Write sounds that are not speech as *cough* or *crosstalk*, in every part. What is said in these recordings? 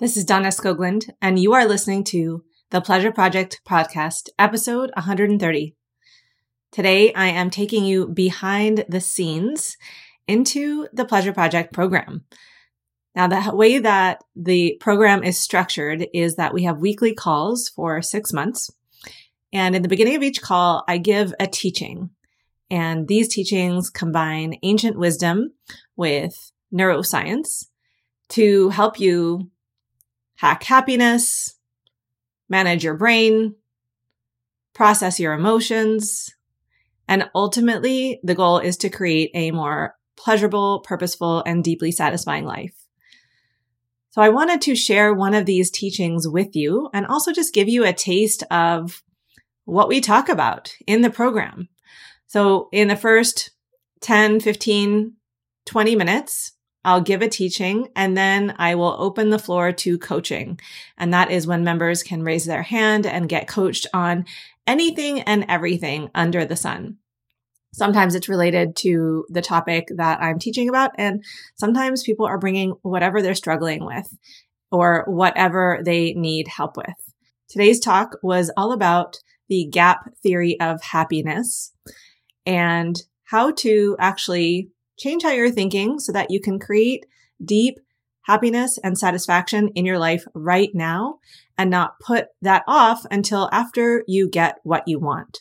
This is Donna Skoglund, and you are listening to the Pleasure Project podcast, episode 130. Today, I am taking you behind the scenes into the Pleasure Project program. Now, the way that the program is structured is that we have weekly calls for six months. And in the beginning of each call, I give a teaching. And these teachings combine ancient wisdom with neuroscience to help you hack happiness, manage your brain, process your emotions. And ultimately, the goal is to create a more pleasurable, purposeful, and deeply satisfying life. So I wanted to share one of these teachings with you and also just give you a taste of what we talk about in the program. So in the first 10, 15, 20 minutes, I'll give a teaching and then I will open the floor to coaching. And that is when members can raise their hand and get coached on anything and everything under the sun. Sometimes it's related to the topic that I'm teaching about. And sometimes people are bringing whatever they're struggling with or whatever they need help with. Today's talk was all about the gap theory of happiness and how to actually change how you're thinking so that you can create deep happiness and satisfaction in your life right now and not put that off until after you get what you want.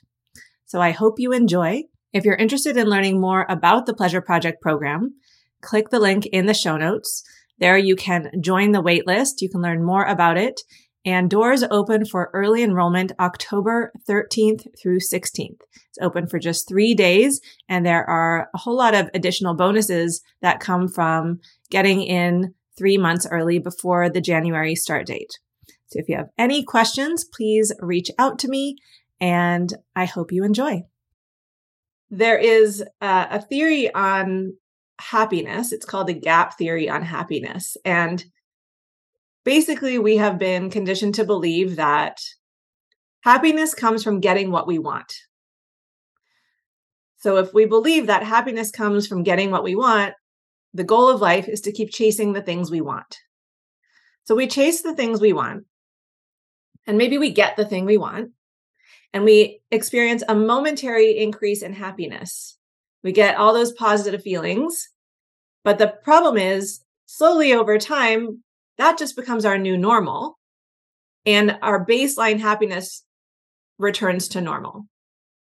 So I hope you enjoy. If you're interested in learning more about the Pleasure Project program, click the link in the show notes. There you can join the waitlist. You can learn more about it and doors open for early enrollment October 13th through 16th. It's open for just three days, and there are a whole lot of additional bonuses that come from getting in three months early before the January start date. So if you have any questions, please reach out to me, and I hope you enjoy. There is a, a theory on happiness. It's called the gap theory on happiness. And basically, we have been conditioned to believe that happiness comes from getting what we want. So, if we believe that happiness comes from getting what we want, the goal of life is to keep chasing the things we want. So, we chase the things we want, and maybe we get the thing we want, and we experience a momentary increase in happiness. We get all those positive feelings. But the problem is, slowly over time, that just becomes our new normal. And our baseline happiness returns to normal.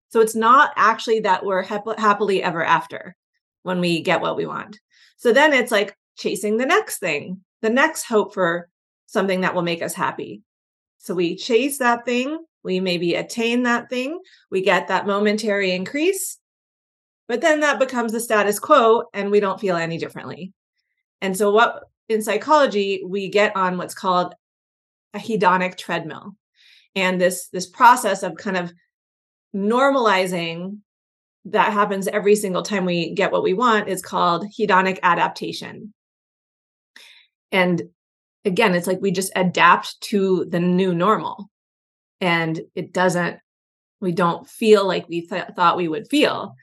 So it's not actually that we're hap- happily ever after when we get what we want. So then it's like chasing the next thing, the next hope for something that will make us happy. So we chase that thing, we maybe attain that thing, we get that momentary increase, but then that becomes the status quo and we don't feel any differently. And so what in psychology, we get on what's called a hedonic treadmill. And this this process of kind of normalizing that happens every single time we get what we want is called hedonic adaptation. And again, it's like we just adapt to the new normal. And it doesn't, we don't feel like we th- thought we would feel.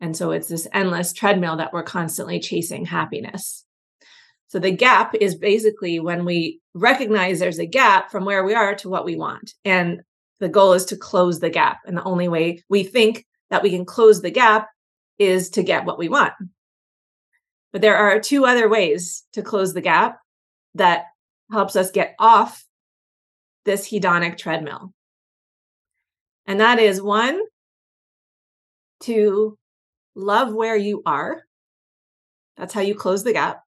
And so it's this endless treadmill that we're constantly chasing happiness. So the gap is basically when we recognize there's a gap from where we are to what we want. And the goal is to close the gap. And the only way we think that we can close the gap is to get what we want. But there are two other ways to close the gap that helps us get off this hedonic treadmill. And that is one, to love where you are. That's how you close the gap.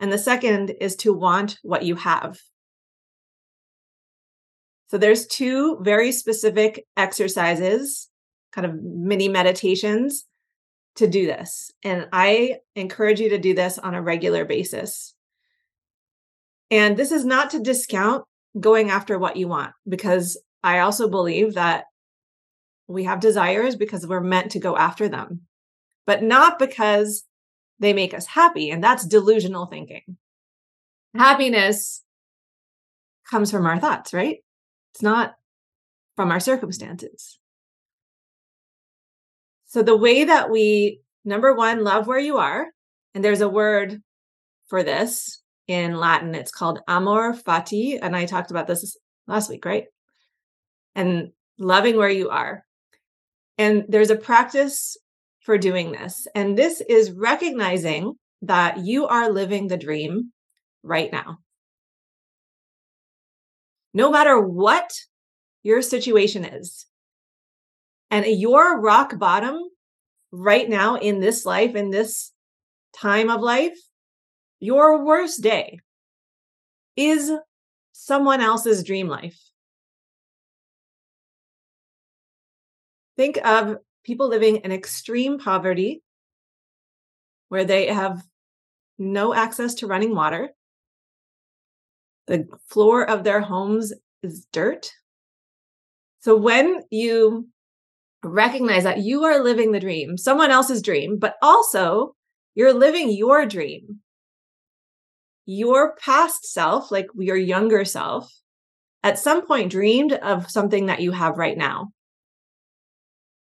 And the second is to want what you have. So there's two very specific exercises, kind of mini meditations to do this. And I encourage you to do this on a regular basis. And this is not to discount going after what you want, because I also believe that we have desires because we're meant to go after them, but not because they make us happy. And that's delusional thinking. Happiness comes from our thoughts, right? It's not from our circumstances. So, the way that we, number one, love where you are, and there's a word for this in Latin. It's called amor fati. And I talked about this last week, right? And loving where you are. And there's a practice for doing this. And this is recognizing that you are living the dream right now. No matter what your situation is, and your rock bottom right now in this life, in this time of life, your worst day is someone else's dream life. Think of people living in extreme poverty where they have no access to running water. The floor of their homes is dirt. So when you recognize that you are living the dream, someone else's dream, but also you're living your dream. Your past self, like your younger self, at some point dreamed of something that you have right now.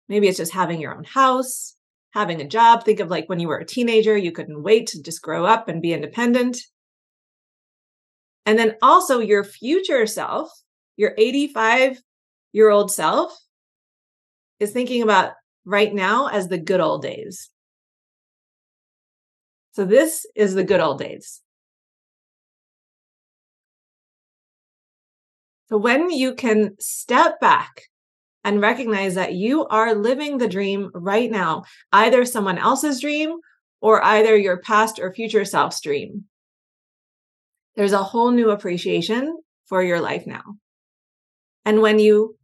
Maybe it's just having your own house, having a job. Think of like when you were a teenager, you couldn't wait to just grow up and be independent. And then also your future self, your 85 year old self, is thinking about right now as the good old days. So this is the good old days. So when you can step back and recognize that you are living the dream right now, either someone else's dream or either your past or future self's dream. There's a whole new appreciation for your life now. And when you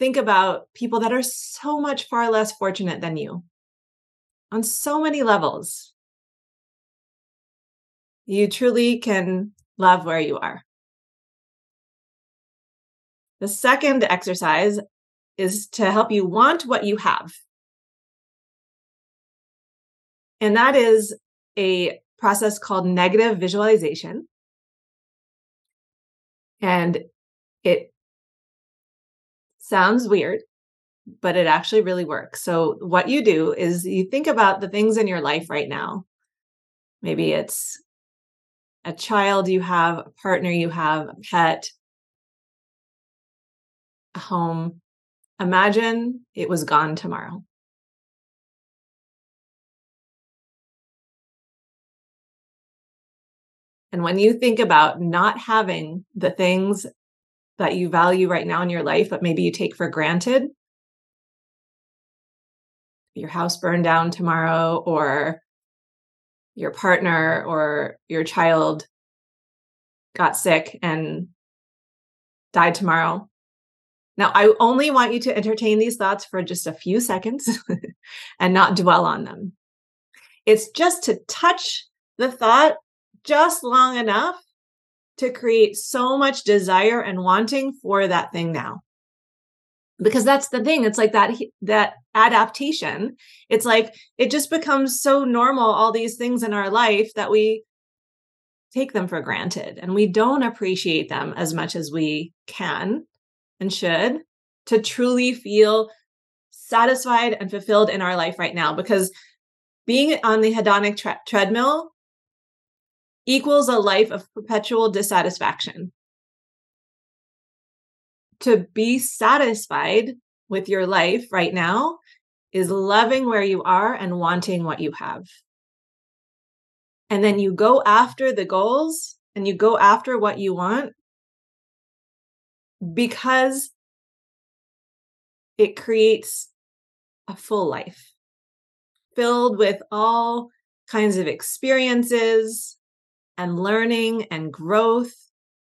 think about people that are so much far less fortunate than you on so many levels. You truly can love where you are. The second exercise is to help you want what you have. And that is a process called negative visualization. And it Sounds weird, but it actually really works. So, what you do is you think about the things in your life right now. Maybe it's a child you have, a partner you have, a pet, a home. Imagine it was gone tomorrow. And when you think about not having the things that you value right now in your life, but maybe you take for granted. Your house burned down tomorrow, or your partner or your child got sick and died tomorrow. Now, I only want you to entertain these thoughts for just a few seconds *laughs* and not dwell on them. It's just to touch the thought just long enough to create so much desire and wanting for that thing now. Because that's the thing it's like that that adaptation. It's like it just becomes so normal all these things in our life that we take them for granted and we don't appreciate them as much as we can and should to truly feel satisfied and fulfilled in our life right now because being on the hedonic tre- treadmill equals a life of perpetual dissatisfaction. To be satisfied with your life right now is loving where you are and wanting what you have. And then you go after the goals and you go after what you want because it creates a full life filled with all kinds of experiences, and learning and growth